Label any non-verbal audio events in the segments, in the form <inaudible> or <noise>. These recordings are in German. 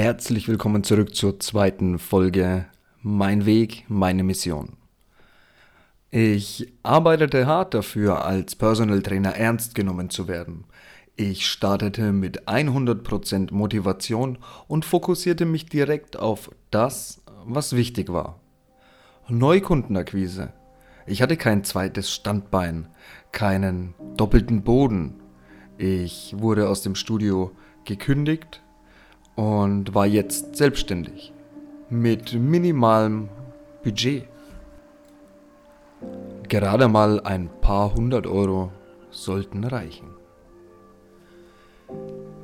Herzlich willkommen zurück zur zweiten Folge Mein Weg, meine Mission. Ich arbeitete hart dafür, als Personal Trainer ernst genommen zu werden. Ich startete mit 100% Motivation und fokussierte mich direkt auf das, was wichtig war. Neukundenakquise. Ich hatte kein zweites Standbein, keinen doppelten Boden. Ich wurde aus dem Studio gekündigt und war jetzt selbstständig mit minimalem Budget. Gerade mal ein paar hundert Euro sollten reichen.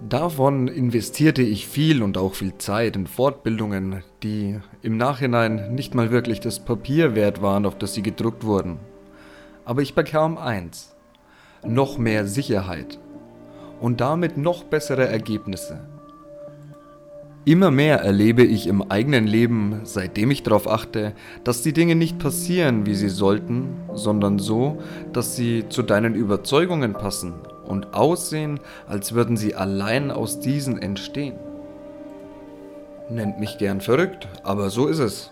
Davon investierte ich viel und auch viel Zeit in Fortbildungen, die im Nachhinein nicht mal wirklich das Papier wert waren, auf das sie gedruckt wurden. Aber ich bekam eins, noch mehr Sicherheit und damit noch bessere Ergebnisse. Immer mehr erlebe ich im eigenen Leben, seitdem ich darauf achte, dass die Dinge nicht passieren, wie sie sollten, sondern so, dass sie zu deinen Überzeugungen passen und aussehen, als würden sie allein aus diesen entstehen. Nennt mich gern verrückt, aber so ist es.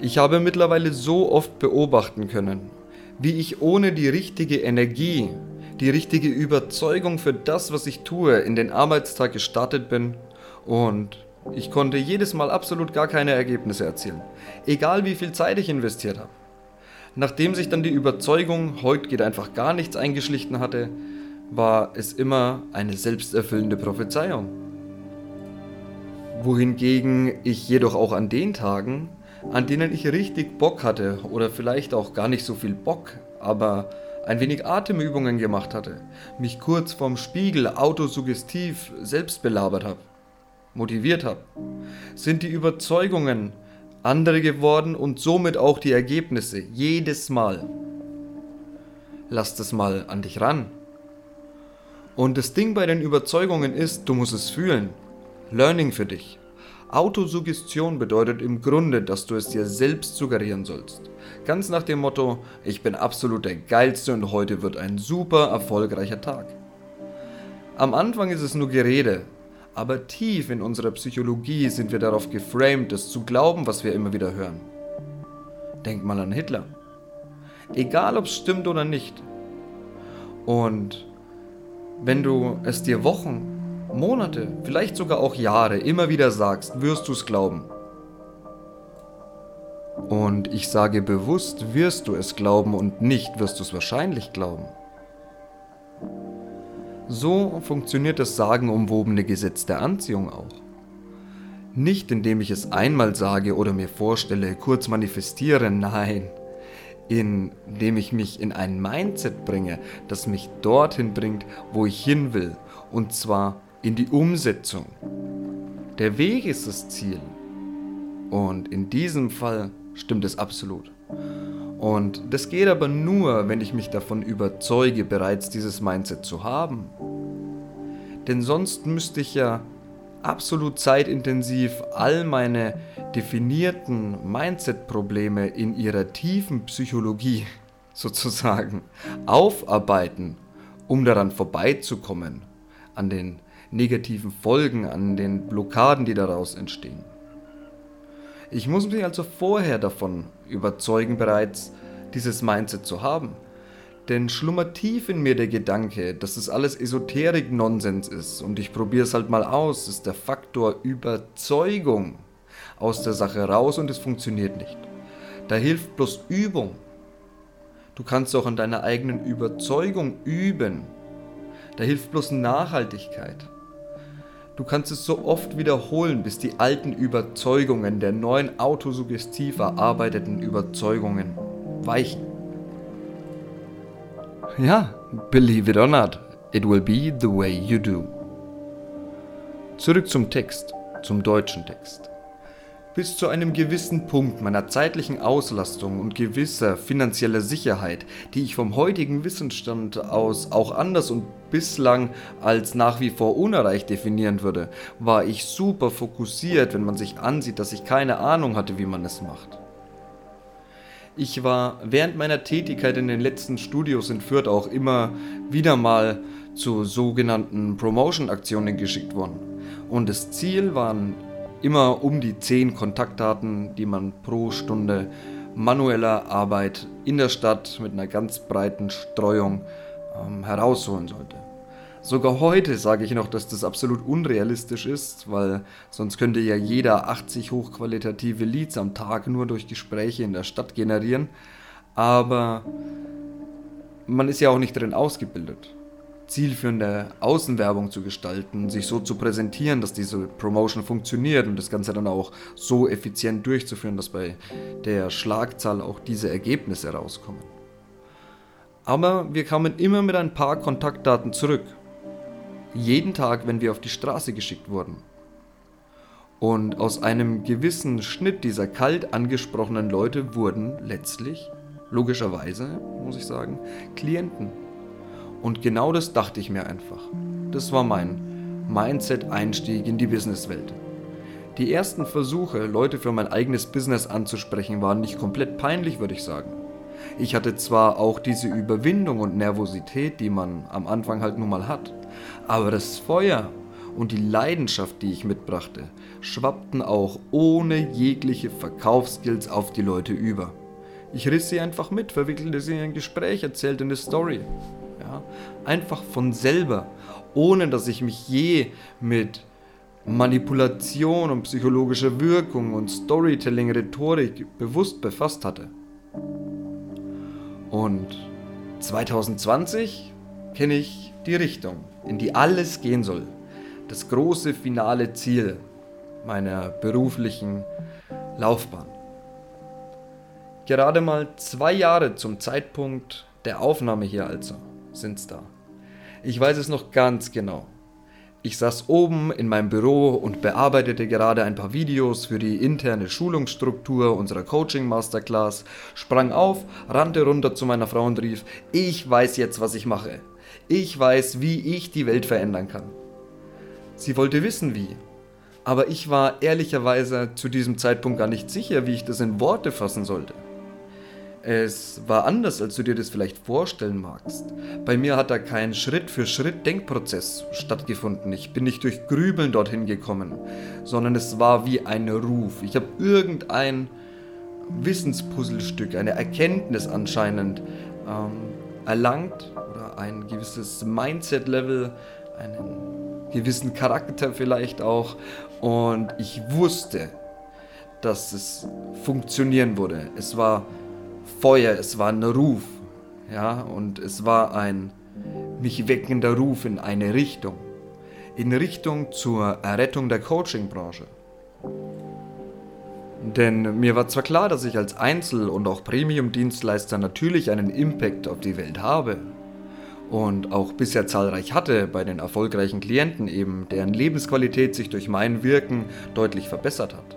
Ich habe mittlerweile so oft beobachten können, wie ich ohne die richtige Energie, die richtige Überzeugung für das, was ich tue, in den Arbeitstag gestartet bin und ich konnte jedes Mal absolut gar keine Ergebnisse erzielen, egal wie viel Zeit ich investiert habe. Nachdem sich dann die Überzeugung, heute geht einfach gar nichts eingeschlichen hatte, war es immer eine selbsterfüllende Prophezeiung. Wohingegen ich jedoch auch an den Tagen, an denen ich richtig Bock hatte oder vielleicht auch gar nicht so viel Bock, aber ein wenig Atemübungen gemacht hatte, mich kurz vorm Spiegel autosuggestiv selbst belabert habe, motiviert habe, sind die Überzeugungen andere geworden und somit auch die Ergebnisse jedes Mal. Lass das mal an dich ran. Und das Ding bei den Überzeugungen ist, du musst es fühlen. Learning für dich. Autosuggestion bedeutet im Grunde, dass du es dir selbst suggerieren sollst. Ganz nach dem Motto, ich bin absolut der Geilste und heute wird ein super erfolgreicher Tag. Am Anfang ist es nur Gerede, aber tief in unserer Psychologie sind wir darauf geframed, es zu glauben, was wir immer wieder hören. Denk mal an Hitler. Egal ob es stimmt oder nicht. Und wenn du es dir Wochen, Monate, vielleicht sogar auch Jahre immer wieder sagst, wirst du es glauben. Und ich sage bewusst, wirst du es glauben und nicht wirst du es wahrscheinlich glauben. So funktioniert das sagenumwobene Gesetz der Anziehung auch. Nicht indem ich es einmal sage oder mir vorstelle, kurz manifestiere, nein, indem ich mich in ein Mindset bringe, das mich dorthin bringt, wo ich hin will, und zwar in die Umsetzung. Der Weg ist das Ziel. Und in diesem Fall stimmt es absolut. Und das geht aber nur, wenn ich mich davon überzeuge, bereits dieses Mindset zu haben. Denn sonst müsste ich ja absolut zeitintensiv all meine definierten Mindset-Probleme in ihrer tiefen Psychologie <laughs> sozusagen aufarbeiten, um daran vorbeizukommen, an den negativen Folgen, an den Blockaden, die daraus entstehen. Ich muss mich also vorher davon überzeugen, bereits dieses Mindset zu haben. Denn schlummert tief in mir der Gedanke, dass es alles Esoterik-Nonsens ist und ich probiere es halt mal aus, ist der Faktor Überzeugung aus der Sache raus und es funktioniert nicht. Da hilft bloß Übung. Du kannst auch an deiner eigenen Überzeugung üben. Da hilft bloß Nachhaltigkeit. Du kannst es so oft wiederholen, bis die alten Überzeugungen der neuen autosuggestiv erarbeiteten Überzeugungen weichen. Ja, believe it or not, it will be the way you do. Zurück zum Text, zum deutschen Text. Bis zu einem gewissen Punkt meiner zeitlichen Auslastung und gewisser finanzieller Sicherheit, die ich vom heutigen Wissensstand aus auch anders und bislang als nach wie vor unerreicht definieren würde, war ich super fokussiert, wenn man sich ansieht, dass ich keine Ahnung hatte, wie man es macht. Ich war während meiner Tätigkeit in den letzten Studios in Fürth auch immer wieder mal zu sogenannten Promotion-Aktionen geschickt worden Und das Ziel waren immer um die 10 Kontaktdaten, die man pro Stunde manueller Arbeit in der Stadt mit einer ganz breiten Streuung ähm, herausholen sollte. Sogar heute sage ich noch, dass das absolut unrealistisch ist, weil sonst könnte ja jeder 80 hochqualitative Leads am Tag nur durch Gespräche in der Stadt generieren. Aber man ist ja auch nicht drin ausgebildet zielführende Außenwerbung zu gestalten, sich so zu präsentieren, dass diese Promotion funktioniert und das Ganze dann auch so effizient durchzuführen, dass bei der Schlagzahl auch diese Ergebnisse rauskommen. Aber wir kamen immer mit ein paar Kontaktdaten zurück. Jeden Tag, wenn wir auf die Straße geschickt wurden. Und aus einem gewissen Schnitt dieser kalt angesprochenen Leute wurden letztlich, logischerweise, muss ich sagen, Klienten. Und genau das dachte ich mir einfach. Das war mein Mindset-Einstieg in die Businesswelt. Die ersten Versuche, Leute für mein eigenes Business anzusprechen, waren nicht komplett peinlich, würde ich sagen. Ich hatte zwar auch diese Überwindung und Nervosität, die man am Anfang halt nun mal hat, aber das Feuer und die Leidenschaft, die ich mitbrachte, schwappten auch ohne jegliche Verkaufsskills auf die Leute über. Ich riss sie einfach mit, verwickelte sie in ein Gespräch, erzählte eine Story. Ja? Einfach von selber, ohne dass ich mich je mit Manipulation und psychologischer Wirkung und Storytelling, Rhetorik bewusst befasst hatte. Und 2020 kenne ich die Richtung, in die alles gehen soll. Das große finale Ziel meiner beruflichen Laufbahn. Gerade mal zwei Jahre zum Zeitpunkt der Aufnahme hier also sind's da. Ich weiß es noch ganz genau. Ich saß oben in meinem Büro und bearbeitete gerade ein paar Videos für die interne Schulungsstruktur unserer Coaching Masterclass, sprang auf, rannte runter zu meiner Frau und rief, ich weiß jetzt, was ich mache. Ich weiß, wie ich die Welt verändern kann. Sie wollte wissen, wie. Aber ich war ehrlicherweise zu diesem Zeitpunkt gar nicht sicher, wie ich das in Worte fassen sollte. Es war anders, als du dir das vielleicht vorstellen magst. Bei mir hat da kein Schritt-für-Schritt-Denkprozess stattgefunden. Ich bin nicht durch Grübeln dorthin gekommen, sondern es war wie ein Ruf. Ich habe irgendein Wissenspuzzlestück, eine Erkenntnis anscheinend ähm, erlangt oder ein gewisses Mindset-Level, einen gewissen Charakter vielleicht auch. Und ich wusste, dass es funktionieren würde. Es war Feuer, es war ein Ruf. Ja, und es war ein mich weckender Ruf in eine Richtung. In Richtung zur Errettung der Coaching-Branche. Denn mir war zwar klar, dass ich als Einzel- und auch Premium-Dienstleister natürlich einen Impact auf die Welt habe und auch bisher zahlreich hatte bei den erfolgreichen Klienten eben, deren Lebensqualität sich durch mein Wirken deutlich verbessert hat.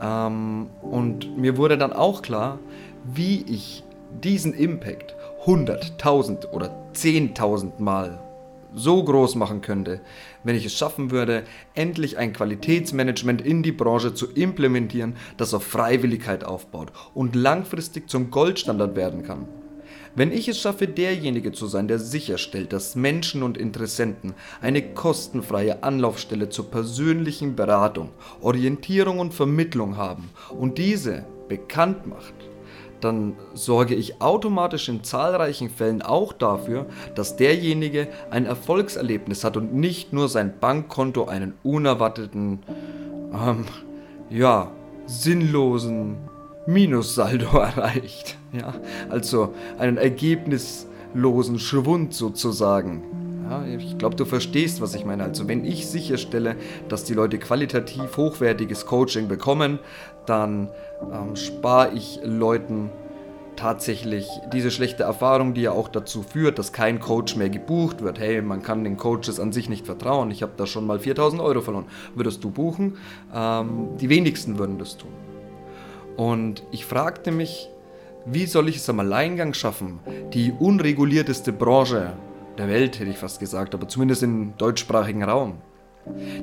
Ähm, und mir wurde dann auch klar, wie ich diesen Impact 100.000 oder 10.000 Mal so groß machen könnte, wenn ich es schaffen würde, endlich ein Qualitätsmanagement in die Branche zu implementieren, das auf Freiwilligkeit aufbaut und langfristig zum Goldstandard werden kann. Wenn ich es schaffe, derjenige zu sein, der sicherstellt, dass Menschen und Interessenten eine kostenfreie Anlaufstelle zur persönlichen Beratung, Orientierung und Vermittlung haben und diese bekannt macht, dann sorge ich automatisch in zahlreichen Fällen auch dafür, dass derjenige ein Erfolgserlebnis hat und nicht nur sein Bankkonto einen unerwarteten, ähm, ja, sinnlosen Minussaldo <laughs> erreicht. Ja, also einen ergebnislosen Schwund sozusagen. Ja, ich glaube, du verstehst, was ich meine. Also wenn ich sicherstelle, dass die Leute qualitativ hochwertiges Coaching bekommen, dann ähm, spare ich Leuten tatsächlich diese schlechte Erfahrung, die ja auch dazu führt, dass kein Coach mehr gebucht wird. Hey, man kann den Coaches an sich nicht vertrauen. Ich habe da schon mal 4000 Euro verloren. Würdest du buchen? Ähm, die wenigsten würden das tun. Und ich fragte mich, wie soll ich es am Alleingang schaffen, die unregulierteste Branche der Welt, hätte ich fast gesagt, aber zumindest im deutschsprachigen Raum.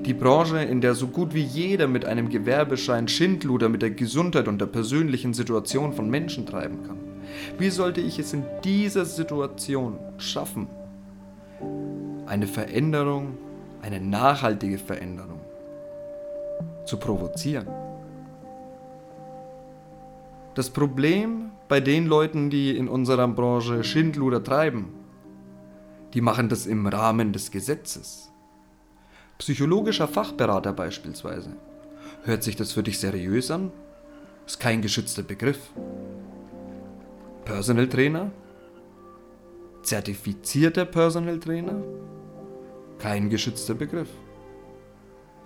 Die Branche, in der so gut wie jeder mit einem Gewerbeschein Schindluder mit der Gesundheit und der persönlichen Situation von Menschen treiben kann. Wie sollte ich es in dieser Situation schaffen, eine Veränderung eine nachhaltige Veränderung zu provozieren. Das Problem bei den Leuten, die in unserer Branche Schindluder treiben, die machen das im Rahmen des Gesetzes. Psychologischer Fachberater beispielsweise. Hört sich das für dich seriös an? Ist kein geschützter Begriff. Personal Trainer? Zertifizierter Personal Trainer? Kein geschützter Begriff.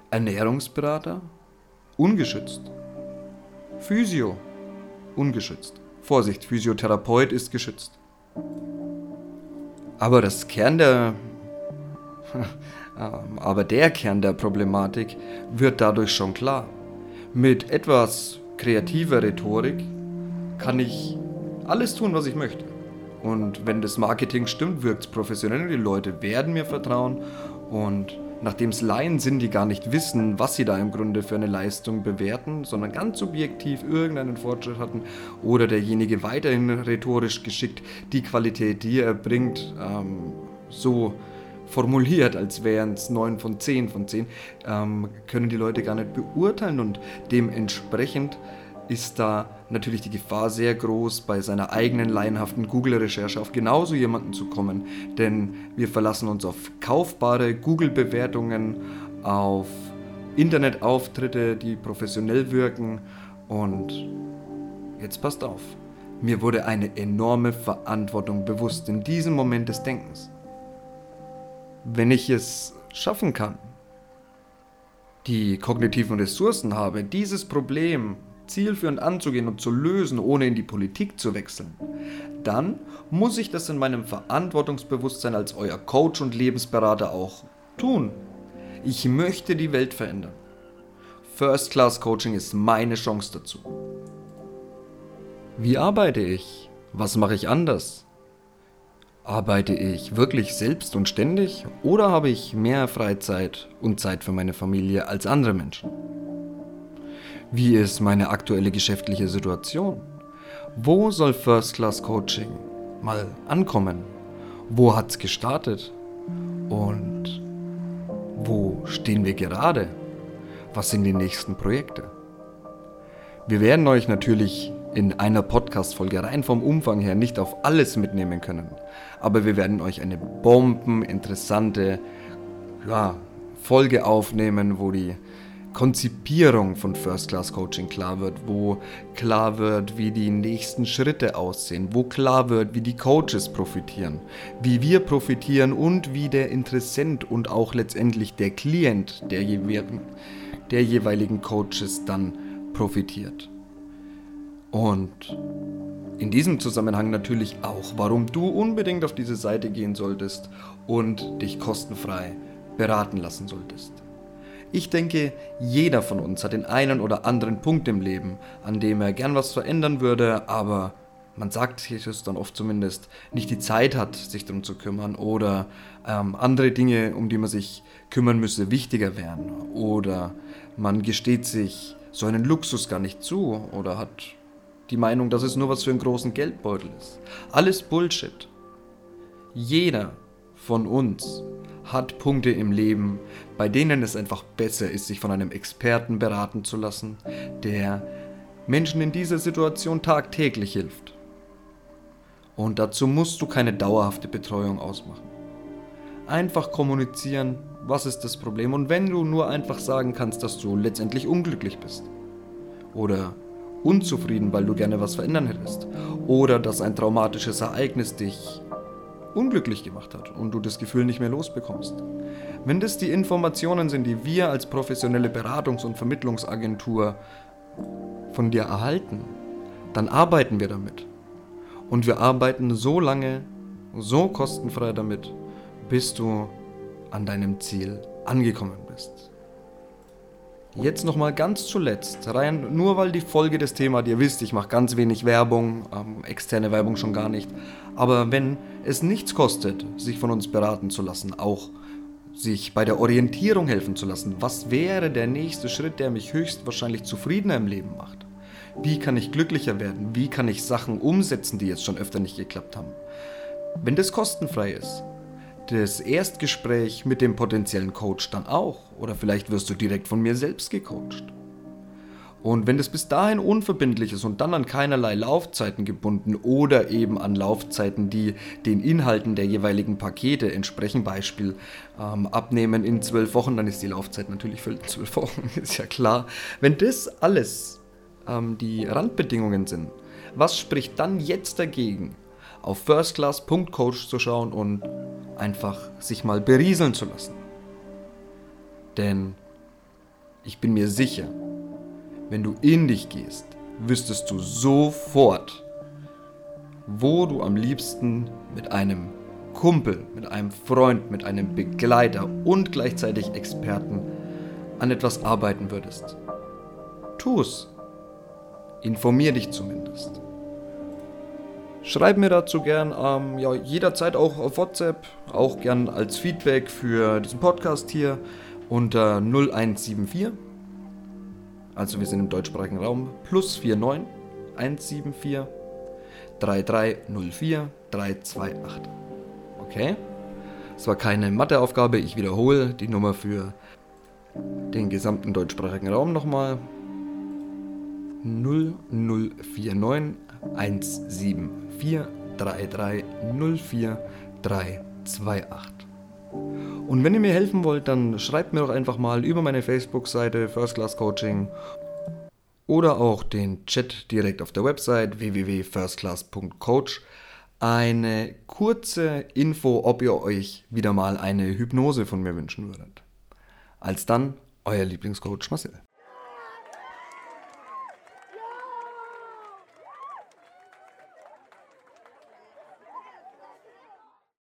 Ernährungsberater? Ungeschützt. Physio? Ungeschützt. Vorsicht, Physiotherapeut ist geschützt. Aber das Kern der. <laughs> Aber der Kern der Problematik wird dadurch schon klar. Mit etwas kreativer Rhetorik kann ich alles tun, was ich möchte. Und wenn das Marketing stimmt, wirkt es professionell. Die Leute werden mir vertrauen. Und nachdem es Laien sind, die gar nicht wissen, was sie da im Grunde für eine Leistung bewerten, sondern ganz subjektiv irgendeinen Fortschritt hatten oder derjenige weiterhin rhetorisch geschickt die Qualität, die er bringt, ähm, so formuliert, als wären es 9 von 10 von 10, ähm, können die Leute gar nicht beurteilen und dementsprechend ist da natürlich die Gefahr sehr groß, bei seiner eigenen laienhaften Google-Recherche auf genauso jemanden zu kommen. Denn wir verlassen uns auf kaufbare Google-Bewertungen, auf Internetauftritte, die professionell wirken. Und jetzt passt auf. Mir wurde eine enorme Verantwortung bewusst in diesem Moment des Denkens. Wenn ich es schaffen kann, die kognitiven Ressourcen habe, dieses Problem zielführend anzugehen und zu lösen, ohne in die Politik zu wechseln, dann muss ich das in meinem Verantwortungsbewusstsein als euer Coach und Lebensberater auch tun. Ich möchte die Welt verändern. First Class Coaching ist meine Chance dazu. Wie arbeite ich? Was mache ich anders? Arbeite ich wirklich selbst und ständig oder habe ich mehr Freizeit und Zeit für meine Familie als andere Menschen? Wie ist meine aktuelle geschäftliche Situation? Wo soll First Class Coaching mal ankommen? Wo hat's gestartet? Und wo stehen wir gerade? Was sind die nächsten Projekte? Wir werden euch natürlich in einer Podcast-Folge rein vom Umfang her nicht auf alles mitnehmen können, aber wir werden euch eine bombeninteressante ja, Folge aufnehmen, wo die Konzipierung von First Class Coaching klar wird, wo klar wird, wie die nächsten Schritte aussehen, wo klar wird, wie die Coaches profitieren, wie wir profitieren und wie der Interessent und auch letztendlich der Klient der jeweiligen, der jeweiligen Coaches dann profitiert. Und in diesem Zusammenhang natürlich auch, warum du unbedingt auf diese Seite gehen solltest und dich kostenfrei beraten lassen solltest. Ich denke, jeder von uns hat den einen oder anderen Punkt im Leben, an dem er gern was verändern würde, aber man sagt sich es dann oft zumindest, nicht die Zeit hat, sich darum zu kümmern oder ähm, andere Dinge, um die man sich kümmern müsse, wichtiger wären. Oder man gesteht sich so einen Luxus gar nicht zu oder hat die Meinung, dass es nur was für einen großen Geldbeutel ist. Alles Bullshit. Jeder von uns hat Punkte im Leben, bei denen es einfach besser ist, sich von einem Experten beraten zu lassen, der Menschen in dieser Situation tagtäglich hilft. Und dazu musst du keine dauerhafte Betreuung ausmachen. Einfach kommunizieren, was ist das Problem und wenn du nur einfach sagen kannst, dass du letztendlich unglücklich bist oder unzufrieden, weil du gerne was verändern hättest oder dass ein traumatisches Ereignis dich unglücklich gemacht hat und du das Gefühl nicht mehr losbekommst. Wenn das die Informationen sind, die wir als professionelle Beratungs- und Vermittlungsagentur von dir erhalten, dann arbeiten wir damit. Und wir arbeiten so lange, so kostenfrei damit, bis du an deinem Ziel angekommen bist. Jetzt nochmal ganz zuletzt, rein nur weil die Folge des Themas, ihr wisst, ich mache ganz wenig Werbung, ähm, externe Werbung schon gar nicht, aber wenn es nichts kostet, sich von uns beraten zu lassen, auch sich bei der Orientierung helfen zu lassen, was wäre der nächste Schritt, der mich höchstwahrscheinlich zufriedener im Leben macht? Wie kann ich glücklicher werden? Wie kann ich Sachen umsetzen, die jetzt schon öfter nicht geklappt haben? Wenn das kostenfrei ist, das Erstgespräch mit dem potenziellen Coach dann auch. Oder vielleicht wirst du direkt von mir selbst gecoacht. Und wenn das bis dahin unverbindlich ist und dann an keinerlei Laufzeiten gebunden oder eben an Laufzeiten, die den Inhalten der jeweiligen Pakete entsprechen, Beispiel ähm, abnehmen in zwölf Wochen, dann ist die Laufzeit natürlich für <laughs> zwölf Wochen, ist ja klar. Wenn das alles ähm, die Randbedingungen sind, was spricht dann jetzt dagegen, auf firstclass.coach zu schauen und einfach sich mal berieseln zu lassen? Denn ich bin mir sicher, wenn du in dich gehst, wüsstest du sofort, wo du am liebsten mit einem Kumpel, mit einem Freund, mit einem Begleiter und gleichzeitig Experten an etwas arbeiten würdest. Tu es. Informier dich zumindest. Schreib mir dazu gern ähm, ja, jederzeit auch auf WhatsApp, auch gern als Feedback für diesen Podcast hier unter 0174 also wir sind im deutschsprachigen Raum, plus 49 174 3304 328. Okay? Es war keine Matheaufgabe, ich wiederhole die Nummer für den gesamten deutschsprachigen Raum nochmal. 0049 174 3304 328. Und wenn ihr mir helfen wollt, dann schreibt mir doch einfach mal über meine Facebook-Seite First Class Coaching oder auch den Chat direkt auf der Website www.firstclass.coach eine kurze Info, ob ihr euch wieder mal eine Hypnose von mir wünschen würdet. Als dann, euer Lieblingscoach Marcel.